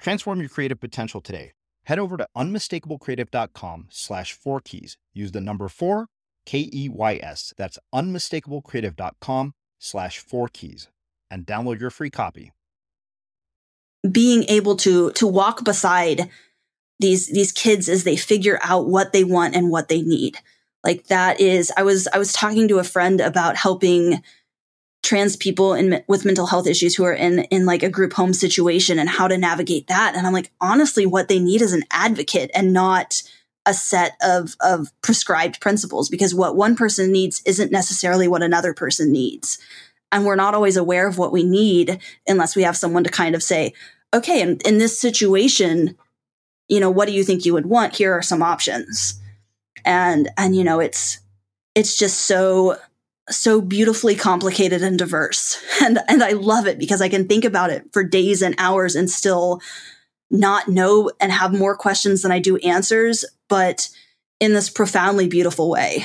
Transform your creative potential today. Head over to unmistakablecreative.com slash four keys. Use the number four, K E Y S. That's unmistakablecreative.com slash four keys and download your free copy. Being able to to walk beside these these kids as they figure out what they want and what they need. Like that is I was I was talking to a friend about helping trans people in, with mental health issues who are in in like a group home situation and how to navigate that. And i'm like honestly what they need is an advocate and not a set of of prescribed principles because what one person needs isn't necessarily what another person needs. And we're not always aware of what we need unless we have someone to kind of say okay in, in this situation you know what do you think you would want? Here are some options. And and you know it's it's just so so beautifully complicated and diverse. And and I love it because I can think about it for days and hours and still not know and have more questions than I do answers, but in this profoundly beautiful way.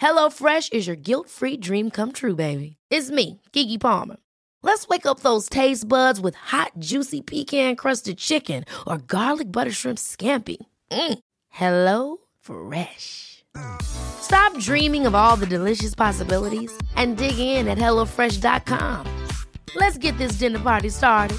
HelloFresh is your guilt free dream come true, baby. It's me, Keke Palmer. Let's wake up those taste buds with hot, juicy pecan crusted chicken or garlic butter shrimp scampi. Mm. Hello Fresh. Stop dreaming of all the delicious possibilities and dig in at HelloFresh.com. Let's get this dinner party started.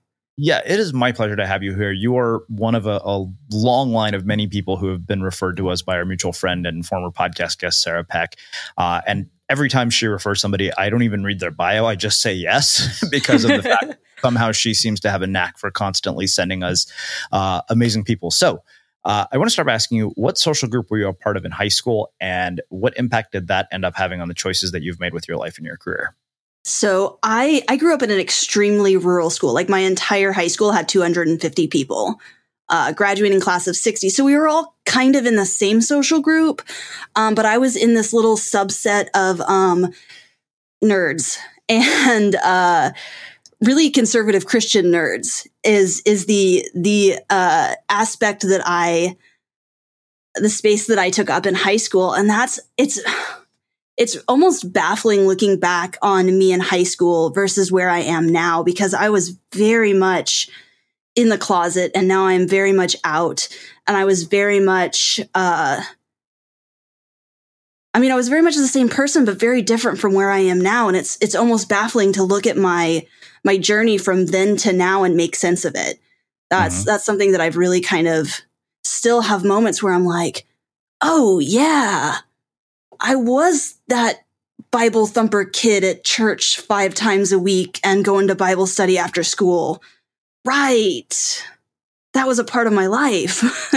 Yeah, it is my pleasure to have you here. You are one of a, a, long line of many people who have been referred to us by our mutual friend and former podcast guest, Sarah Peck. Uh, and every time she refers somebody, I don't even read their bio. I just say yes because of the fact somehow she seems to have a knack for constantly sending us uh, amazing people. So, uh, I want to start by asking you what social group were you a part of in high school and what impact did that end up having on the choices that you've made with your life and your career? So I I grew up in an extremely rural school. Like my entire high school had 250 people. Uh, graduating class of 60. So we were all kind of in the same social group. Um, but I was in this little subset of um, nerds. And uh, really conservative Christian nerds is is the the uh, aspect that I the space that I took up in high school, and that's it's it's almost baffling looking back on me in high school versus where I am now because I was very much in the closet and now I'm very much out, and I was very much. Uh, I mean, I was very much the same person, but very different from where I am now. And it's, it's almost baffling to look at my, my journey from then to now and make sense of it. That's, mm-hmm. that's something that I've really kind of still have moments where I'm like, oh yeah, I was that Bible thumper kid at church five times a week and going to Bible study after school. Right. That was a part of my life.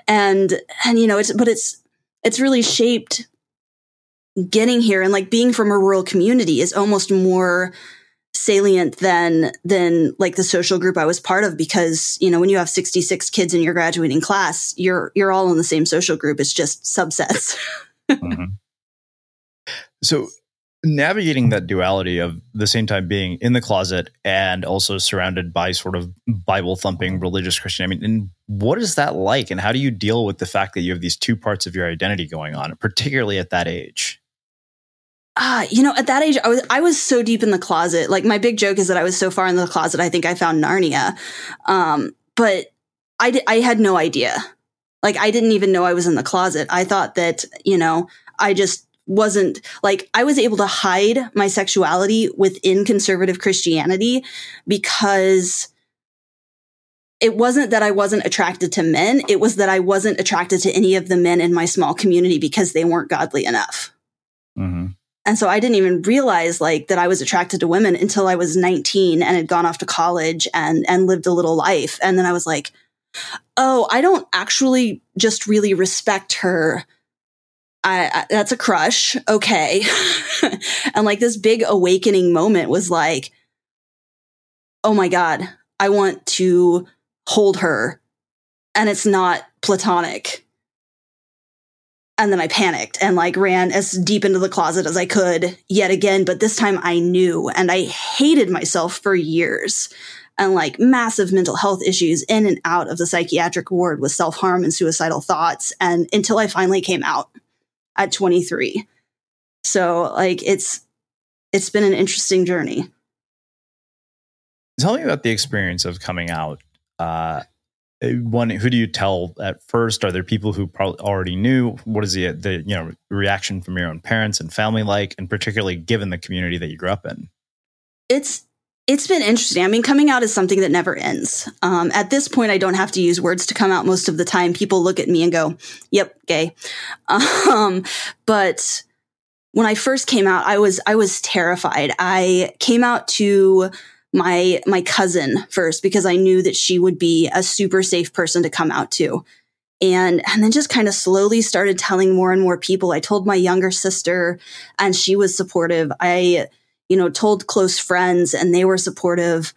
and, and, you know, it's, but it's, it's really shaped getting here and like being from a rural community is almost more salient than than like the social group I was part of because you know when you have 66 kids in your graduating class you're you're all in the same social group it's just subsets mm-hmm. so navigating that duality of the same time being in the closet and also surrounded by sort of bible thumping religious christian i mean and what is that like and how do you deal with the fact that you have these two parts of your identity going on particularly at that age ah, you know, at that age, I was I was so deep in the closet. Like my big joke is that I was so far in the closet, I think I found Narnia. Um, but I I had no idea. Like I didn't even know I was in the closet. I thought that you know I just wasn't like I was able to hide my sexuality within conservative Christianity because it wasn't that I wasn't attracted to men. It was that I wasn't attracted to any of the men in my small community because they weren't godly enough. Mm-hmm. And so I didn't even realize like that I was attracted to women until I was 19 and had gone off to college and and lived a little life. And then I was like, "Oh, I don't actually just really respect her. I, I that's a crush. Okay." and like this big awakening moment was like, "Oh my god, I want to hold her." And it's not platonic and then I panicked and like ran as deep into the closet as I could yet again. But this time I knew and I hated myself for years and like massive mental health issues in and out of the psychiatric ward with self harm and suicidal thoughts. And until I finally came out at 23. So like it's, it's been an interesting journey. Tell me about the experience of coming out. Uh, uh, one who do you tell at first are there people who probably already knew what is the the you know reaction from your own parents and family like and particularly given the community that you grew up in it's it's been interesting. I mean, coming out is something that never ends. Um, at this point, I don't have to use words to come out most of the time. People look at me and go, "Yep, gay." Um, but when I first came out, I was I was terrified. I came out to my my cousin first because I knew that she would be a super safe person to come out to. And and then just kind of slowly started telling more and more people. I told my younger sister and she was supportive. I you know, told close friends and they were supportive.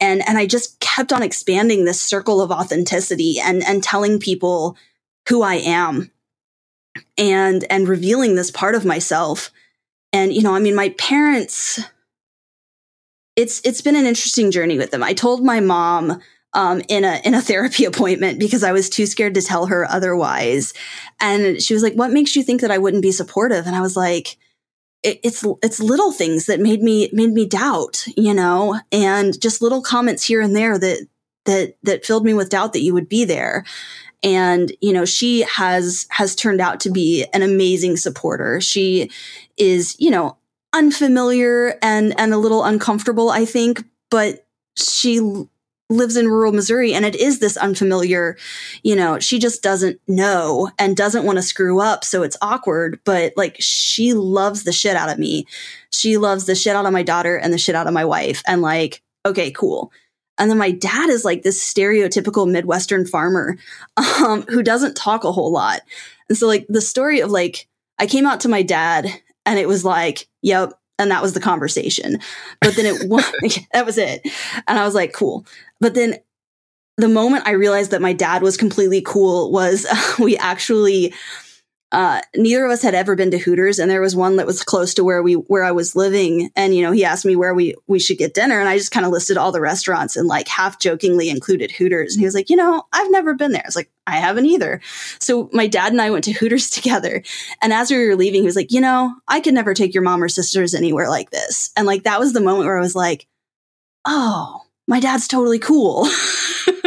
And, and I just kept on expanding this circle of authenticity and, and telling people who I am and, and revealing this part of myself. And, you know, I mean, my parents, it's, it's been an interesting journey with them. I told my mom, um, in a in a therapy appointment because I was too scared to tell her otherwise. And she was like, "What makes you think that I wouldn't be supportive?" And I was like, it, "It's it's little things that made me made me doubt, you know, and just little comments here and there that that that filled me with doubt that you would be there." And you know, she has has turned out to be an amazing supporter. She is, you know, unfamiliar and and a little uncomfortable, I think, but she lives in rural Missouri and it is this unfamiliar, you know, she just doesn't know and doesn't want to screw up. So it's awkward, but like she loves the shit out of me. She loves the shit out of my daughter and the shit out of my wife. And like, okay, cool. And then my dad is like this stereotypical Midwestern farmer um, who doesn't talk a whole lot. And so, like, the story of like, I came out to my dad and it was like, yep, and that was the conversation. But then it that was it. And I was like, cool. But then the moment I realized that my dad was completely cool was uh, we actually uh, neither of us had ever been to Hooters, and there was one that was close to where we where I was living. And you know, he asked me where we we should get dinner, and I just kind of listed all the restaurants and like half jokingly included Hooters. And he was like, you know, I've never been there. I was like, I haven't either. So my dad and I went to Hooters together, and as we were leaving, he was like, you know, I could never take your mom or sisters anywhere like this. And like that was the moment where I was like, oh, my dad's totally cool.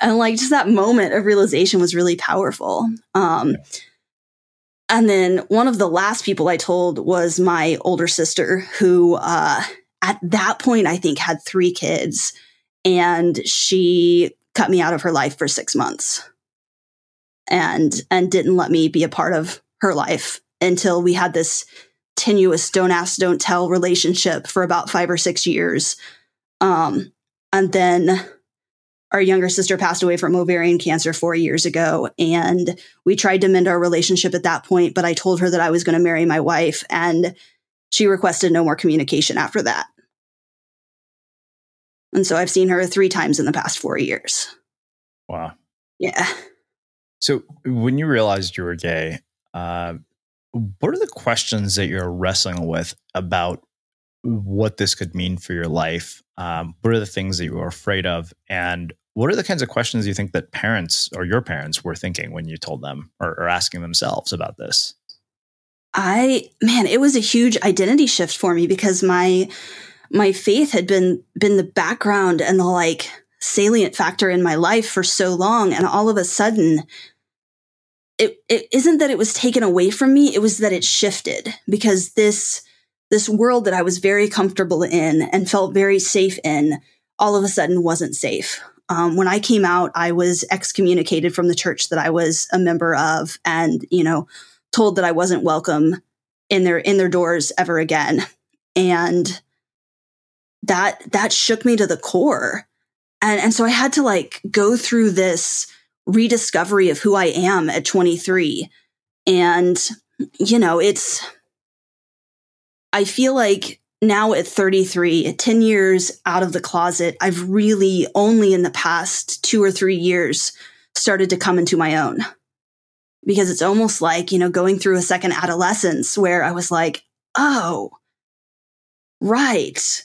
and like just that moment of realization was really powerful. Um, and then one of the last people I told was my older sister, who uh, at that point I think had three kids, and she cut me out of her life for six months, and and didn't let me be a part of her life until we had this tenuous don't ask don't tell relationship for about five or six years um, and then our younger sister passed away from ovarian cancer four years ago. And we tried to mend our relationship at that point, but I told her that I was going to marry my wife. And she requested no more communication after that. And so I've seen her three times in the past four years. Wow. Yeah. So when you realized you were gay, uh, what are the questions that you're wrestling with about what this could mean for your life? Um, what are the things that you were afraid of? And what are the kinds of questions you think that parents or your parents were thinking when you told them or, or asking themselves about this? I man, it was a huge identity shift for me because my my faith had been been the background and the like salient factor in my life for so long and all of a sudden it, it isn't that it was taken away from me it was that it shifted because this this world that I was very comfortable in and felt very safe in all of a sudden wasn't safe. Um, when I came out, I was excommunicated from the church that I was a member of, and you know, told that I wasn't welcome in their in their doors ever again, and that that shook me to the core, and and so I had to like go through this rediscovery of who I am at 23, and you know, it's I feel like now at 33, 10 years out of the closet, I've really only in the past two or three years started to come into my own. Because it's almost like, you know, going through a second adolescence where I was like, oh, right.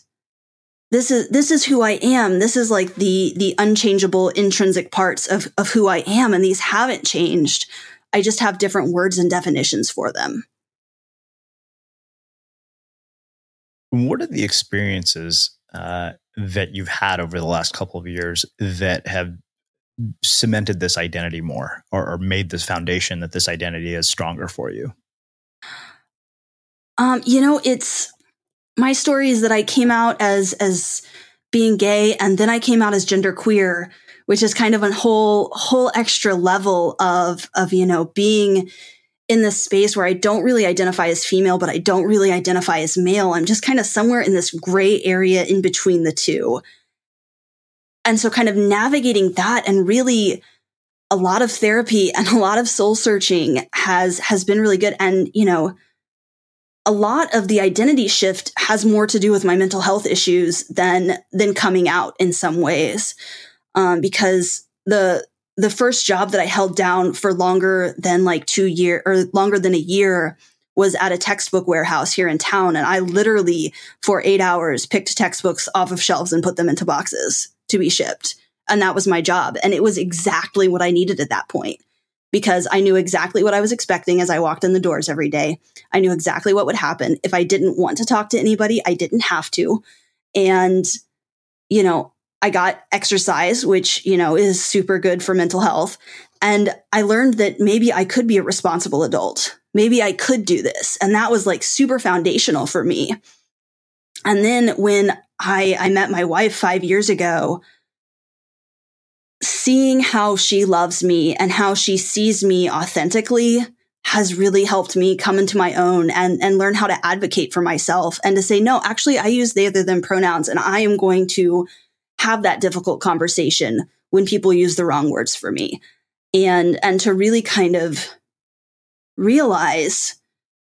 This is this is who I am. This is like the the unchangeable intrinsic parts of, of who I am. And these haven't changed. I just have different words and definitions for them. What are the experiences uh, that you've had over the last couple of years that have cemented this identity more or, or made this foundation that this identity is stronger for you? Um, you know, it's my story is that I came out as as being gay and then I came out as gender queer, which is kind of a whole whole extra level of of you know being in this space where I don't really identify as female, but I don't really identify as male. I'm just kind of somewhere in this gray area in between the two. And so, kind of navigating that and really a lot of therapy and a lot of soul searching has has been really good and you know a lot of the identity shift has more to do with my mental health issues than than coming out in some ways um, because the the first job that i held down for longer than like two year or longer than a year was at a textbook warehouse here in town and i literally for eight hours picked textbooks off of shelves and put them into boxes to be shipped and that was my job and it was exactly what i needed at that point because I knew exactly what I was expecting as I walked in the doors every day. I knew exactly what would happen. If I didn't want to talk to anybody, I didn't have to. And, you know, I got exercise, which, you know, is super good for mental health. And I learned that maybe I could be a responsible adult. Maybe I could do this. And that was like super foundational for me. And then when I, I met my wife five years ago, seeing how she loves me and how she sees me authentically has really helped me come into my own and, and learn how to advocate for myself and to say, no, actually, I use they, other than pronouns, and I am going to have that difficult conversation when people use the wrong words for me. And, and to really kind of realize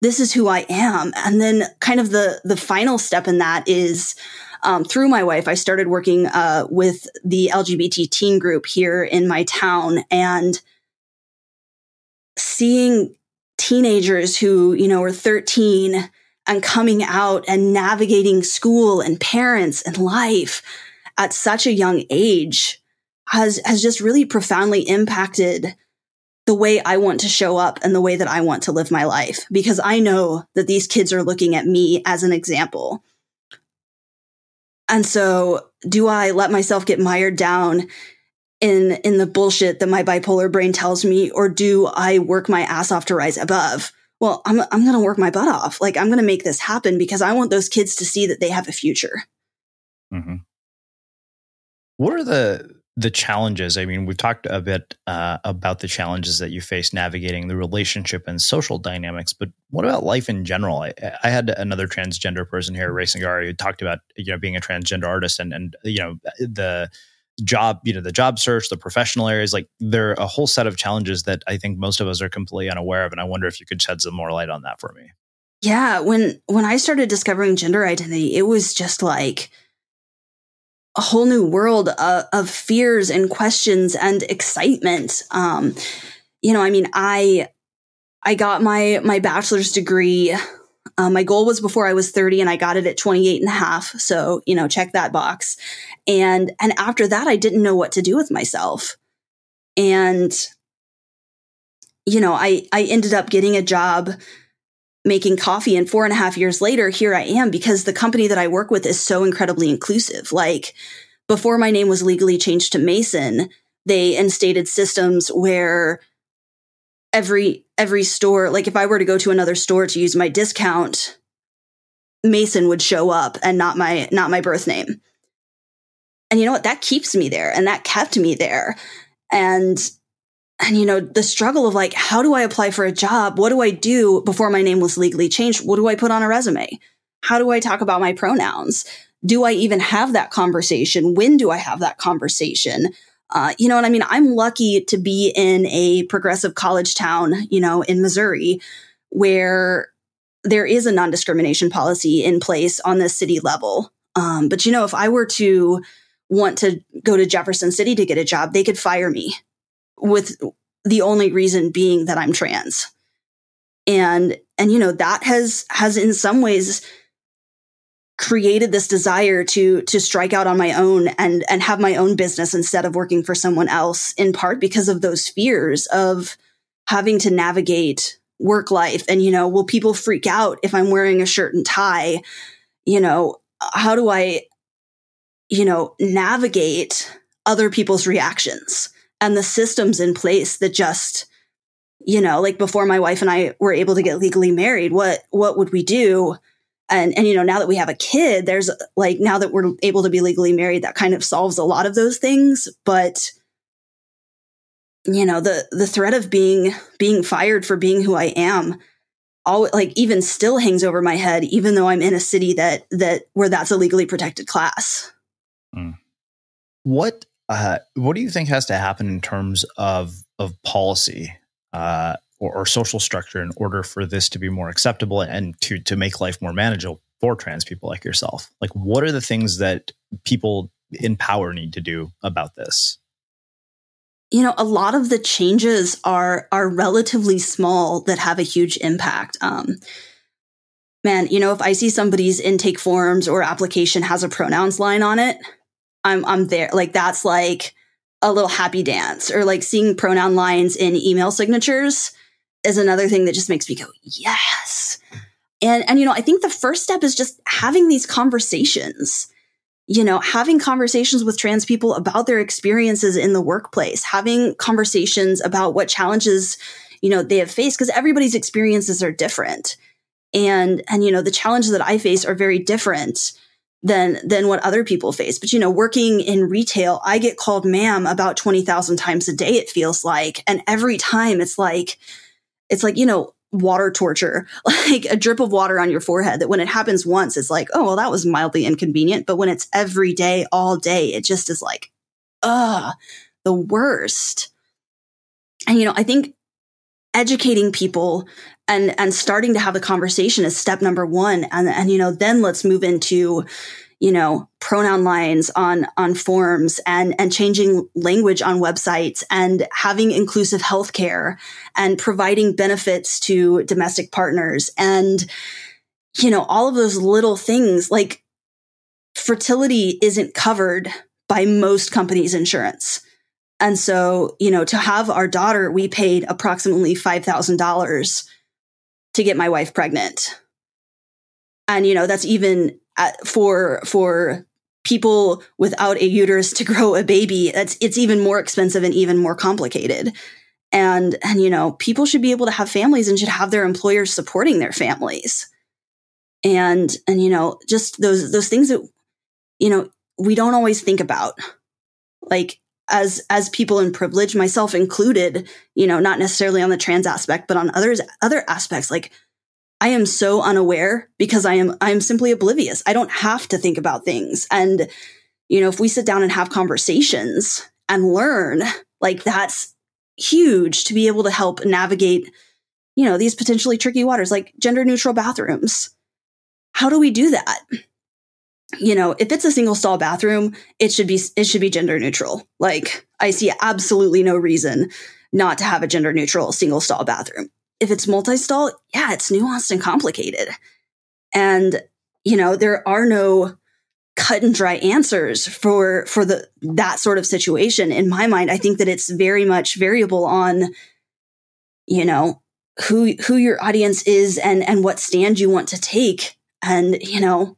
this is who I am. And then kind of the, the final step in that is um, through my wife, I started working uh, with the LGBT teen group here in my town and seeing teenagers who, you know, are 13 and coming out and navigating school and parents and life at such a young age has, has just really profoundly impacted the way I want to show up and the way that I want to live my life because I know that these kids are looking at me as an example. And so do I let myself get mired down in in the bullshit that my bipolar brain tells me or do I work my ass off to rise above? Well, I'm I'm going to work my butt off. Like I'm going to make this happen because I want those kids to see that they have a future. Mm-hmm. What are the the challenges? I mean, we've talked a bit uh, about the challenges that you face navigating the relationship and social dynamics, but what about life in general? I, I had another transgender person here, Ray Singari, who talked about you know being a transgender artist and and you know the job you know the job search the professional areas like there are a whole set of challenges that i think most of us are completely unaware of and i wonder if you could shed some more light on that for me yeah when when i started discovering gender identity it was just like a whole new world of, of fears and questions and excitement. Um, you know, I mean, I I got my my bachelor's degree. Um, my goal was before I was 30 and I got it at 28 and a half. So, you know, check that box. And and after that, I didn't know what to do with myself. And you know, I I ended up getting a job making coffee and four and a half years later here i am because the company that i work with is so incredibly inclusive. Like before my name was legally changed to mason they instated systems where every every store like if i were to go to another store to use my discount mason would show up and not my not my birth name. And you know what? That keeps me there and that kept me there. And and you know the struggle of like how do i apply for a job? What do i do before my name was legally changed? What do i put on a resume? How do i talk about my pronouns? Do i even have that conversation? When do i have that conversation? Uh, you know and i mean? I'm lucky to be in a progressive college town you know in missouri where there is a non-discrimination policy in place on the city level. Um, but you know if i were to want to go to jefferson city to get a job they could fire me with the only reason being that I'm trans. And and you know that has has in some ways created this desire to to strike out on my own and and have my own business instead of working for someone else in part because of those fears of having to navigate work life and you know will people freak out if I'm wearing a shirt and tie you know how do I you know navigate other people's reactions and the systems in place that just you know like before my wife and i were able to get legally married what what would we do? And and you know now that we have a kid there's like now that we're able to be legally married that kind of solves a lot of those things. But you know the the threat of being being fired for being who i am all like even still hangs over my head even though i'm in a city that that where that's a legally protected class. Mm. what uh, what do you think has to happen in terms of of policy uh, or, or social structure in order for this to be more acceptable and to to make life more manageable for trans people like yourself? Like, what are the things that people in power need to do about this? You know, a lot of the changes are are relatively small that have a huge impact. Um, man, you know, if I see somebody's intake forms or application has a pronouns line on it, I'm I'm there. Like that's like a little happy dance or like seeing pronoun lines in email signatures is another thing that just makes me go, yes. And and you know, I think the first step is just having these conversations. You know, having conversations with trans people about their experiences in the workplace, having conversations about what challenges, you know, they have faced because everybody's experiences are different. And and you know, the challenges that I face are very different than than what other people face. But you know, working in retail, I get called ma'am about 20,000 times a day it feels like, and every time it's like it's like, you know, water torture, like a drip of water on your forehead that when it happens once, it's like, oh, well, that was mildly inconvenient. But when it's every day, all day, it just is like, ugh, the worst. And, you know, I think educating people and, and starting to have a conversation is step number one. And, and, you know, then let's move into, you know pronoun lines on on forms and and changing language on websites and having inclusive healthcare and providing benefits to domestic partners and you know all of those little things like fertility isn't covered by most companies insurance and so you know to have our daughter we paid approximately $5000 to get my wife pregnant. And you know that's even uh, for for people without a uterus to grow a baby it's it's even more expensive and even more complicated. And and you know people should be able to have families and should have their employers supporting their families. And and you know just those those things that you know we don't always think about. Like as as people in privilege myself included you know not necessarily on the trans aspect but on others other aspects like I am so unaware because I am I'm simply oblivious. I don't have to think about things. And you know, if we sit down and have conversations and learn, like that's huge to be able to help navigate, you know, these potentially tricky waters like gender neutral bathrooms. How do we do that? You know, if it's a single stall bathroom, it should be it should be gender neutral. Like I see absolutely no reason not to have a gender neutral single stall bathroom if it's multi-stall, yeah, it's nuanced and complicated. And, you know, there are no cut and dry answers for for the that sort of situation in my mind i think that it's very much variable on you know who who your audience is and and what stand you want to take and you know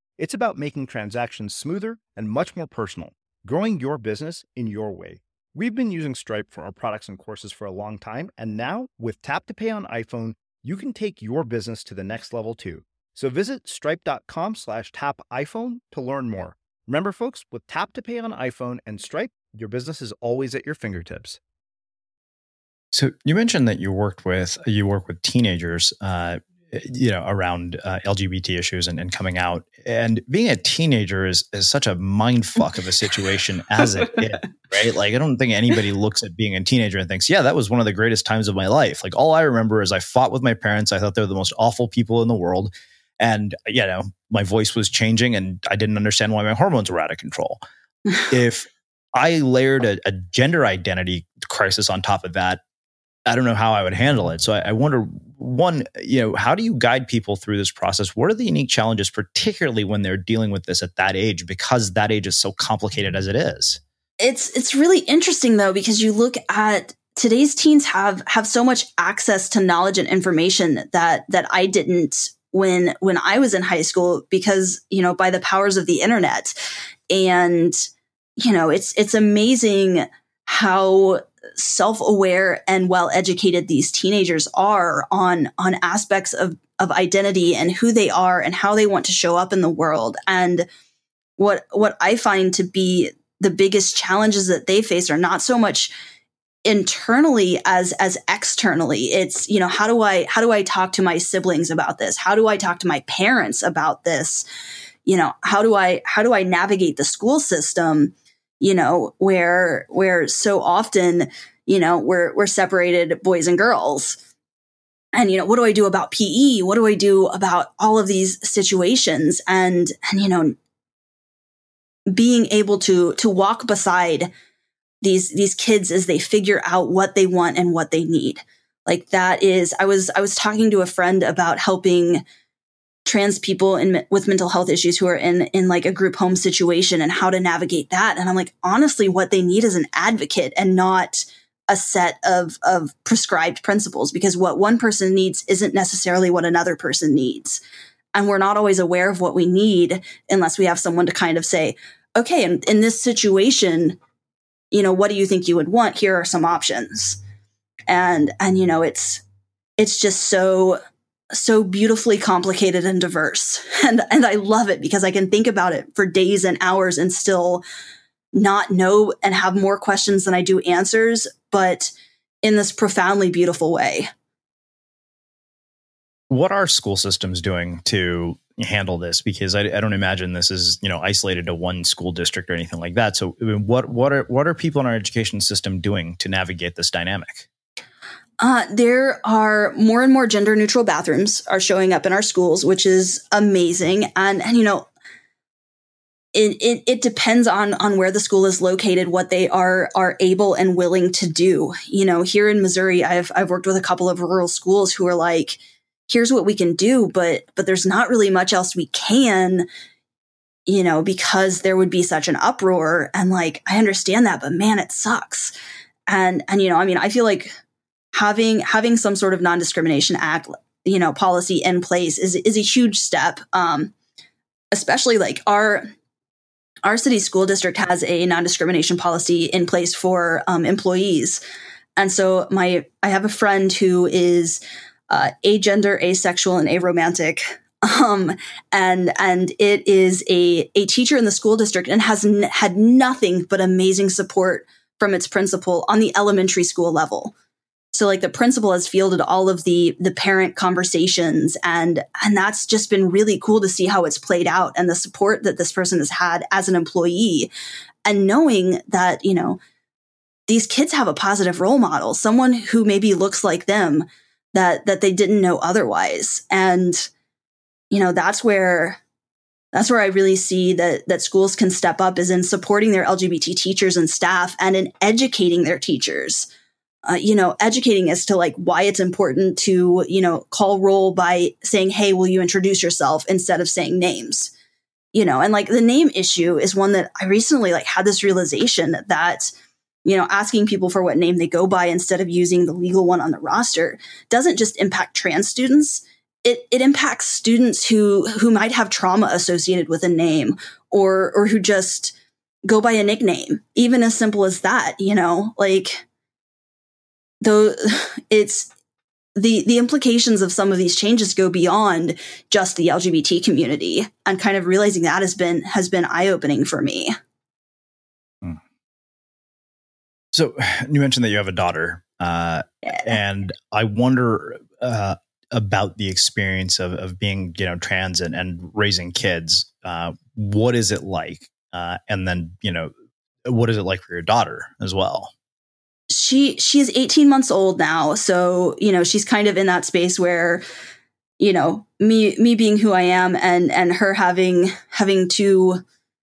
It's about making transactions smoother and much more personal, growing your business in your way. We've been using Stripe for our products and courses for a long time, and now with Tap to Pay on iPhone, you can take your business to the next level too. So visit stripe.com slash tap iPhone to learn more. Remember, folks, with Tap to Pay on iPhone and Stripe, your business is always at your fingertips. So you mentioned that you worked with you work with teenagers, uh, you know, around uh, LGBT issues and, and, coming out. And being a teenager is is such a mind fuck of a situation as it is, right? Like I don't think anybody looks at being a teenager and thinks, yeah, that was one of the greatest times of my life. Like all I remember is I fought with my parents. I thought they were the most awful people in the world, and you know, my voice was changing, and I didn't understand why my hormones were out of control. if I layered a, a gender identity crisis on top of that, I don't know how I would handle it. So I, I, wonder, one, you know, how do you guide people through this process? What are the unique challenges, particularly when they're dealing with this at that age, because that age is so complicated as it is? It's it's really interesting though, because you look at today's teens have have so much access to knowledge and information that that I didn't when when I was in high school, because you know by the powers of the internet, and you know it's it's amazing how self-aware and well-educated these teenagers are on on aspects of of identity and who they are and how they want to show up in the world. And what what i find to be the biggest challenges that they face are not so much internally as as externally. It's you know how do i how do i talk to my siblings about this? How do i talk to my parents about this? You know how do i how do i navigate the school system you know, where where so often, you know, we're we're separated boys and girls. And you know, what do I do about PE? What do I do about all of these situations? And and you know, being able to to walk beside these these kids as they figure out what they want and what they need. Like that is I was I was talking to a friend about helping trans people in, with mental health issues who are in in like a group home situation and how to navigate that. And i'm like honestly what they need is an advocate and not a set of of prescribed principles because what one person needs isn't necessarily what another person needs. And we're not always aware of what we need unless we have someone to kind of say okay in, in this situation you know what do you think you would want? Here are some options. And and you know it's it's just so so beautifully complicated and diverse. And and I love it because I can think about it for days and hours and still not know and have more questions than I do answers, but in this profoundly beautiful way. What are school systems doing to handle this? Because I, I don't imagine this is you know isolated to one school district or anything like that. So, I mean, what what are what are people in our education system doing to navigate this dynamic? Uh, there are more and more gender neutral bathrooms are showing up in our schools, which is amazing. And, and you know, it, it, it depends on on where the school is located, what they are are able and willing to do. You know, here in Missouri, I've I've worked with a couple of rural schools who are like, here's what we can do, but but there's not really much else we can, you know, because there would be such an uproar. And like, I understand that, but man, it sucks. and and you know, I mean, I feel like having having some sort of non-discrimination act, you know, policy in place is is a huge step. Um, especially like our our city school district has a non-discrimination policy in place for um, employees and so my i have a friend who is uh, agender asexual and aromantic um, and and it is a a teacher in the school district and has n- had nothing but amazing support from its principal on the elementary school level so like the principal has fielded all of the the parent conversations and and that's just been really cool to see how it's played out and the support that this person has had as an employee. And knowing that you know these kids have a positive role model someone who maybe looks like them that that they didn't know otherwise. And you know that's where that's where I really see that that schools can step up is in supporting their LGBT teachers and staff and in educating their teachers uh, you know, educating as to like why it's important to, you know, call roll by saying, Hey, will you introduce yourself instead of saying names? You know, and like the name issue is one that I recently like had this realization that, you know, asking people for what name they go by instead of using the legal one on the roster doesn't just impact trans students. It, it impacts students who who might have trauma associated with a name or or who just go by a nickname, even as simple as that, you know, like though it's the the implications of some of these changes go beyond just the LGBT community and kind of realizing that has been has been eye-opening for me. Hmm. So you mentioned that you have a daughter, uh, yeah. and I wonder uh, about the experience of, of being, you know, trans and, and raising kids. Uh, what is it like? Uh, and then, you know, what is it like for your daughter as well? She she is 18 months old now so you know she's kind of in that space where you know me me being who i am and and her having having two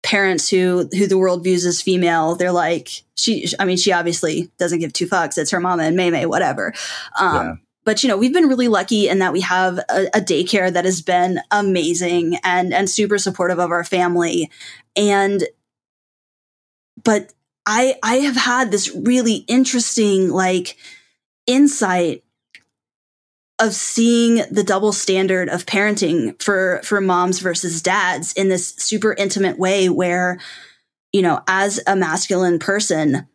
parents who who the world views as female they're like she i mean she obviously doesn't give two fucks. It's her mama and May May, whatever. Um yeah. but you know we've been really lucky in that we have a, a daycare that has been amazing and and super supportive of our family. And but I I have had this really interesting like insight of seeing the double standard of parenting for for moms versus dads in this super intimate way where you know as a masculine person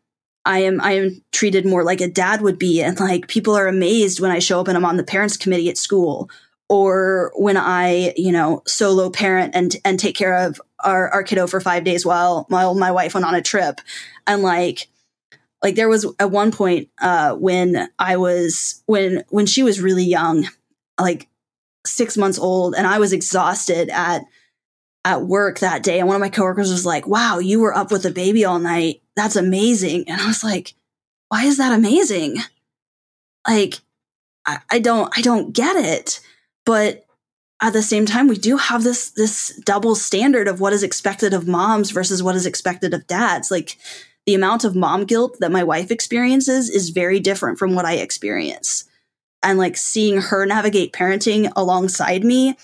I am I am treated more like a dad would be. And like people are amazed when I show up and I'm on the parents committee at school or when I, you know, solo parent and and take care of our, our kiddo for five days while while my wife went on a trip. And like like there was at one point uh when I was when when she was really young, like six months old, and I was exhausted at at work that day. And one of my coworkers was like, Wow, you were up with the baby all night. That's amazing. And I was like, Why is that amazing? Like, I, I don't I don't get it but at the same time we do have this this double standard of what is expected of moms versus what is expected of dads. Like the amount of mom guilt that my wife experiences is very different from what i experience. And like seeing her navigate parenting alongside me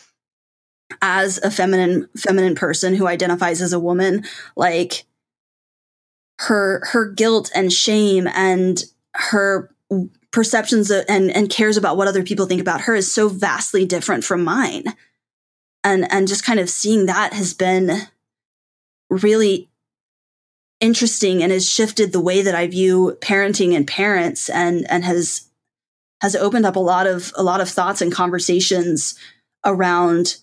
as a feminine feminine person who identifies as a woman like her her guilt and shame and her perceptions and and cares about what other people think about her is so vastly different from mine. And and just kind of seeing that has been really interesting and has shifted the way that I view parenting and parents and and has has opened up a lot of a lot of thoughts and conversations around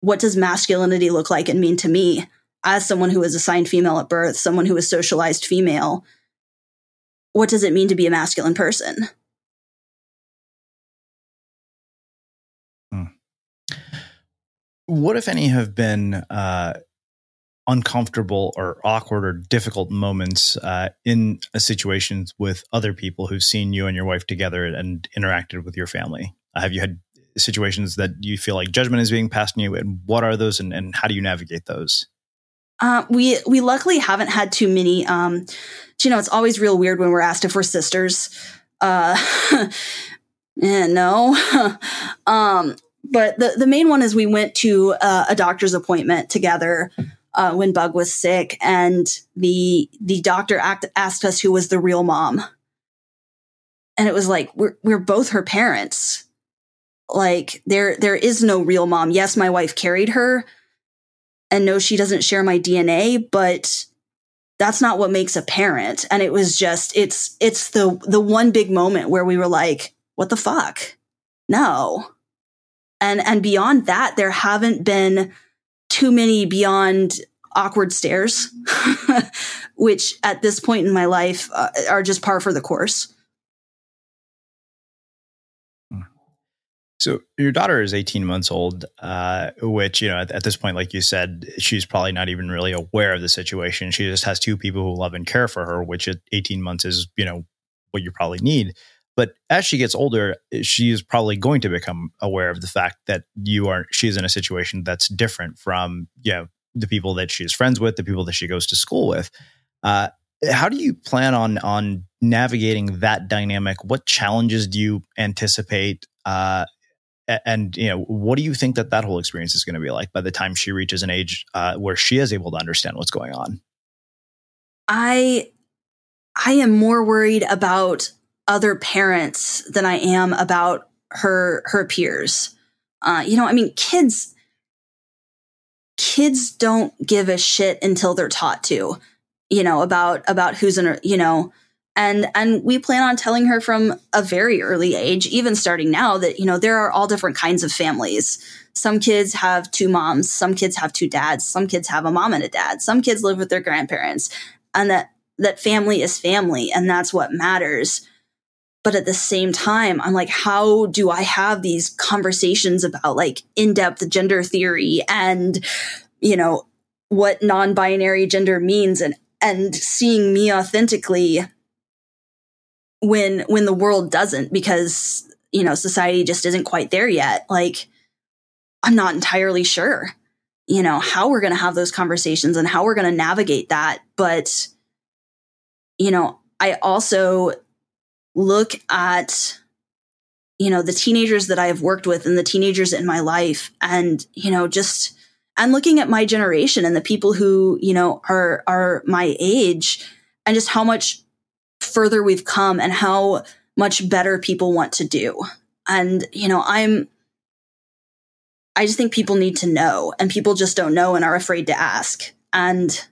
what does masculinity look like and mean to me as someone who was assigned female at birth, someone who was socialized female, what does it mean to be a masculine person? Hmm. What, if any, have been uh, uncomfortable or awkward or difficult moments uh, in situations with other people who've seen you and your wife together and interacted with your family? Uh, have you had situations that you feel like judgment is being passed on you, and what are those, and, and how do you navigate those? Uh, we we luckily haven't had too many. Um, you know, it's always real weird when we're asked if we're sisters. Uh, yeah, no. um, but the the main one is we went to uh, a doctor's appointment together uh, when Bug was sick, and the the doctor act, asked us who was the real mom, and it was like we're we're both her parents. Like there there is no real mom. Yes, my wife carried her, and no, she doesn't share my DNA, but that's not what makes a parent. And it was just it's it's the the one big moment where we were like, what the fuck? No. And and beyond that, there haven't been too many beyond awkward stares, which at this point in my life uh, are just par for the course. So your daughter is 18 months old, uh, which you know at, at, this point, like you said, she's probably not even really aware of the situation. She just has two people who love and care for her, which at 18 months is you know what you probably need. But as she gets older, she is probably going to become aware of the fact that you are she's in a situation that's different from you know the people that she's friends with, the people that she goes to school with. Uh, how do you plan on on navigating that dynamic? What challenges do you anticipate? Uh, and you know what do you think that that whole experience is going to be like by the time she reaches an age uh, where she is able to understand what's going on? I i am more worried about other parents than i am about her her peers. Uh, you know i mean kids kids don't give a shit until they're taught to you know about about who's in a you know and and we plan on telling her from a very early age even starting now that you know there are all different kinds of families. Some kids have two moms some kids have two dads some kids have a mom and a dad some kids live with their grandparents and that that family is family and that's what matters. But at the same time i'm like how do i have these conversations about like in-depth gender theory and you know what non-binary gender means and and seeing me authentically when when the world doesn't because you know society just isn't quite there yet like i'm not entirely sure you know how we're going to have those conversations and how we're going to navigate that. But you know i also look at you know the teenagers that i have worked with and the teenagers in my life and you know just and looking at my generation and the people who you know are are my age and just how much further we've come and how much better people want to do. And, you know, I'm, I just think people need to know and people just don't know and are afraid to ask. And,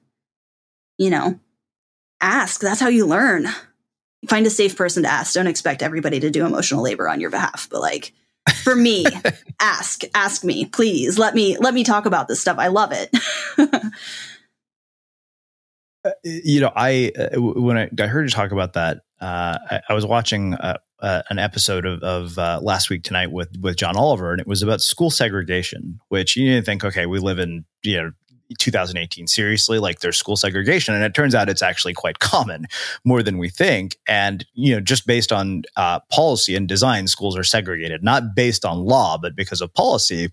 you know, ask. That's how you learn. Find a safe person to ask. Don't expect everybody to do emotional labor on your behalf, but like, for me ask ask me please let me let me talk about this stuff i love it you know, I uh, when I, I, heard you talk about that, uh, I, I, was watching uh, uh an episode of, of uh, last week tonight with with John Oliver, and it was about school segregation. Which you think, okay, we live in you know 2018 seriously like there's school segregation and it turns out it's actually quite common more than we think and you know just based on uh, policy and design schools are segregated not based on law but because of policy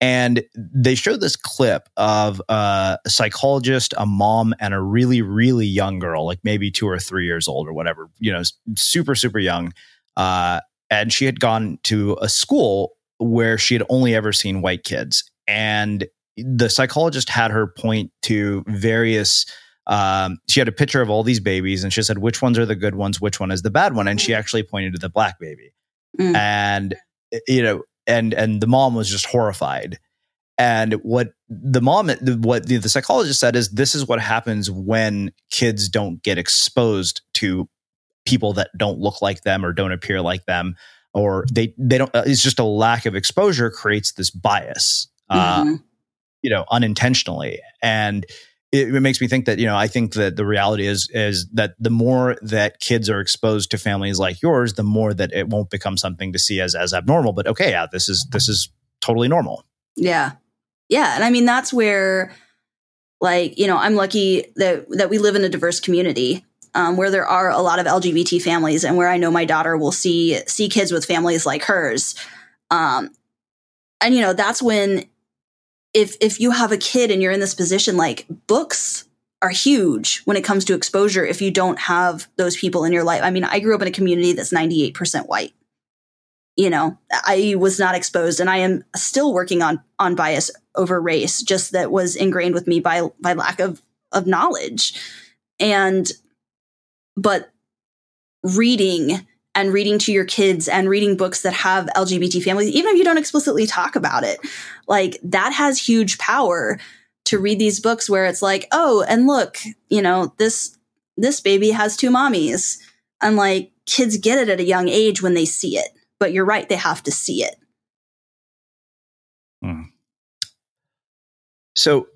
and they showed this clip of uh, a psychologist, a mom, and a really, really young girl, like maybe two or three years old or whatever, you know, super, super young. Uh, and she had gone to a school where she had only ever seen white kids. And the psychologist had her point to various um, she had a picture of all these babies and she said which ones are the good ones which one is the bad one and she mm. actually pointed to the black baby mm. and you know and and the mom was just horrified and what the mom what the, the psychologist said is this is what happens when kids don't get exposed to people that don't look like them or don't appear like them or they they don't uh, it's just a lack of exposure creates this bias uh, mm-hmm. uh, you know unintentionally and it, it, makes me think that you know I think that the reality is is that the more that kids are exposed to families like yours, the more that it won't become something to see as as abnormal. But okay, yeah, this is this is totally normal. Yeah, yeah, and I mean that's where, like you know, I'm lucky that that we live in a diverse community. Um, where there are a lot of LGBT families, and where I know my daughter will see see kids with families like hers, um, and you know that's when if if you have a kid and you're in this position like books are huge when it comes to exposure if you don't have those people in your life. I mean, I grew up in a community that's 98% white. you know, I was not exposed and I am still working on on bias over race, just that was ingrained with me by by lack of of knowledge. And but reading and reading to your kids and reading books that have LGBT families, even if you don't explicitly talk about it, like that has huge power to read these books where it's like, oh, and look, you know, this this baby has two mommies. And like kids get it at a young age when they see it. But you're right, they have to see it. Hmm. So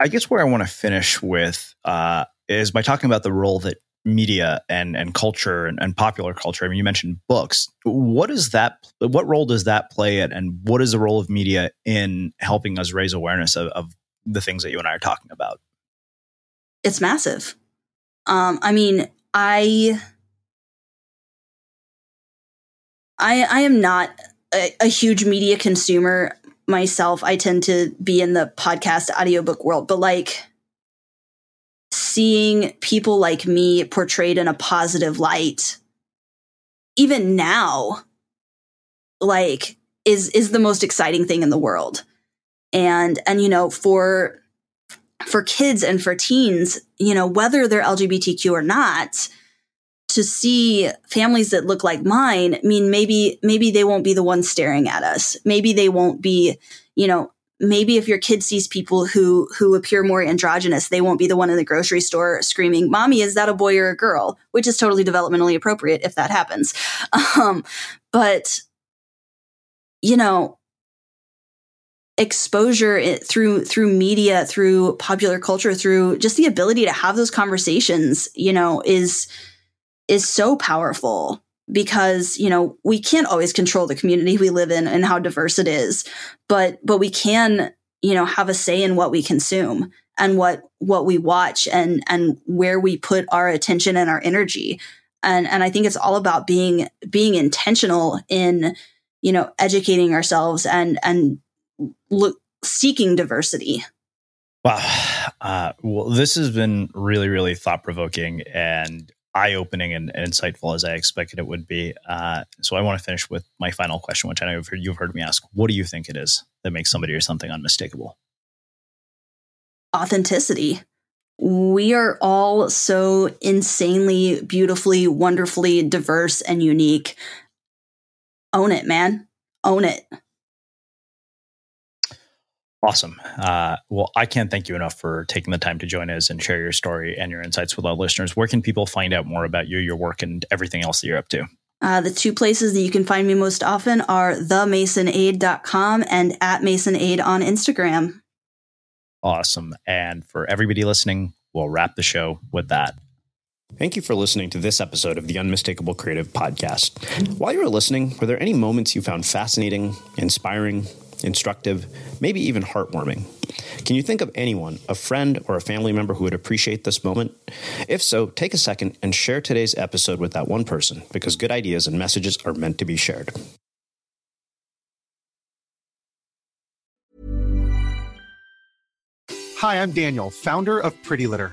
I guess where I want to finish with uh, is by talking about the role that media and and culture and, and, popular culture. I mean, you mentioned books. What is that? What role does that play? At, and what is the role of media in helping us raise awareness of, of the things that you and I are talking about? It's massive. Um, I mean, I, I, I am not a, a huge media consumer myself. I tend to be in the podcast audiobook world, but like seeing people like me portrayed in a positive light, even now, like is is the most exciting thing in the world. And and you know, for for kids and for teens, you know, whether they're LGBTQ or not, to see families that look like mine I mean maybe maybe they won't be the ones staring at us. Maybe they won't be, you know, maybe if your kid sees people who who appear more androgynous, they won't be the one in the grocery store screaming, "Mommy, is that a boy or a girl?" Which is totally developmentally appropriate if that happens. Um, but you know, exposure through through media, through popular culture, through just the ability to have those conversations, you know, is is so powerful because you know we can't always control the community we live in and how diverse it is but but we can you know have a say in what we consume and what what we watch and and where we put our attention and our energy. And and i think it's all about being being intentional in you know educating ourselves and and look seeking diversity. Wow. Uh, well this has been really really thought provoking and eye opening and, and, insightful as I expected it would be. Uh, so I want to finish with my final question, which I know you've heard, you've heard me ask. What do you think it is that makes somebody or something unmistakable? Authenticity. We are all so insanely, beautifully, wonderfully diverse and unique. Own it, man. Own it. Awesome. Uh, well, I can't thank you enough for taking the time to join us and share your story and your insights with our listeners. Where can people find out more about you, your work, and everything else that you're up to? Uh, the two places that you can find me most often are themasonaid.com and at masonaid on Instagram. Awesome. And for everybody listening, we'll wrap the show with that. Thank you for listening to this episode of the Unmistakable Creative Podcast. While you were listening, were there any moments you found fascinating, inspiring, instructive, maybe even heartwarming. Can you think of anyone, a friend or a family member who would appreciate this moment? If so, take a second and share today's episode with that one person because good ideas and messages are meant to be shared. Hi, I'm Daniel, founder of Pretty Litter.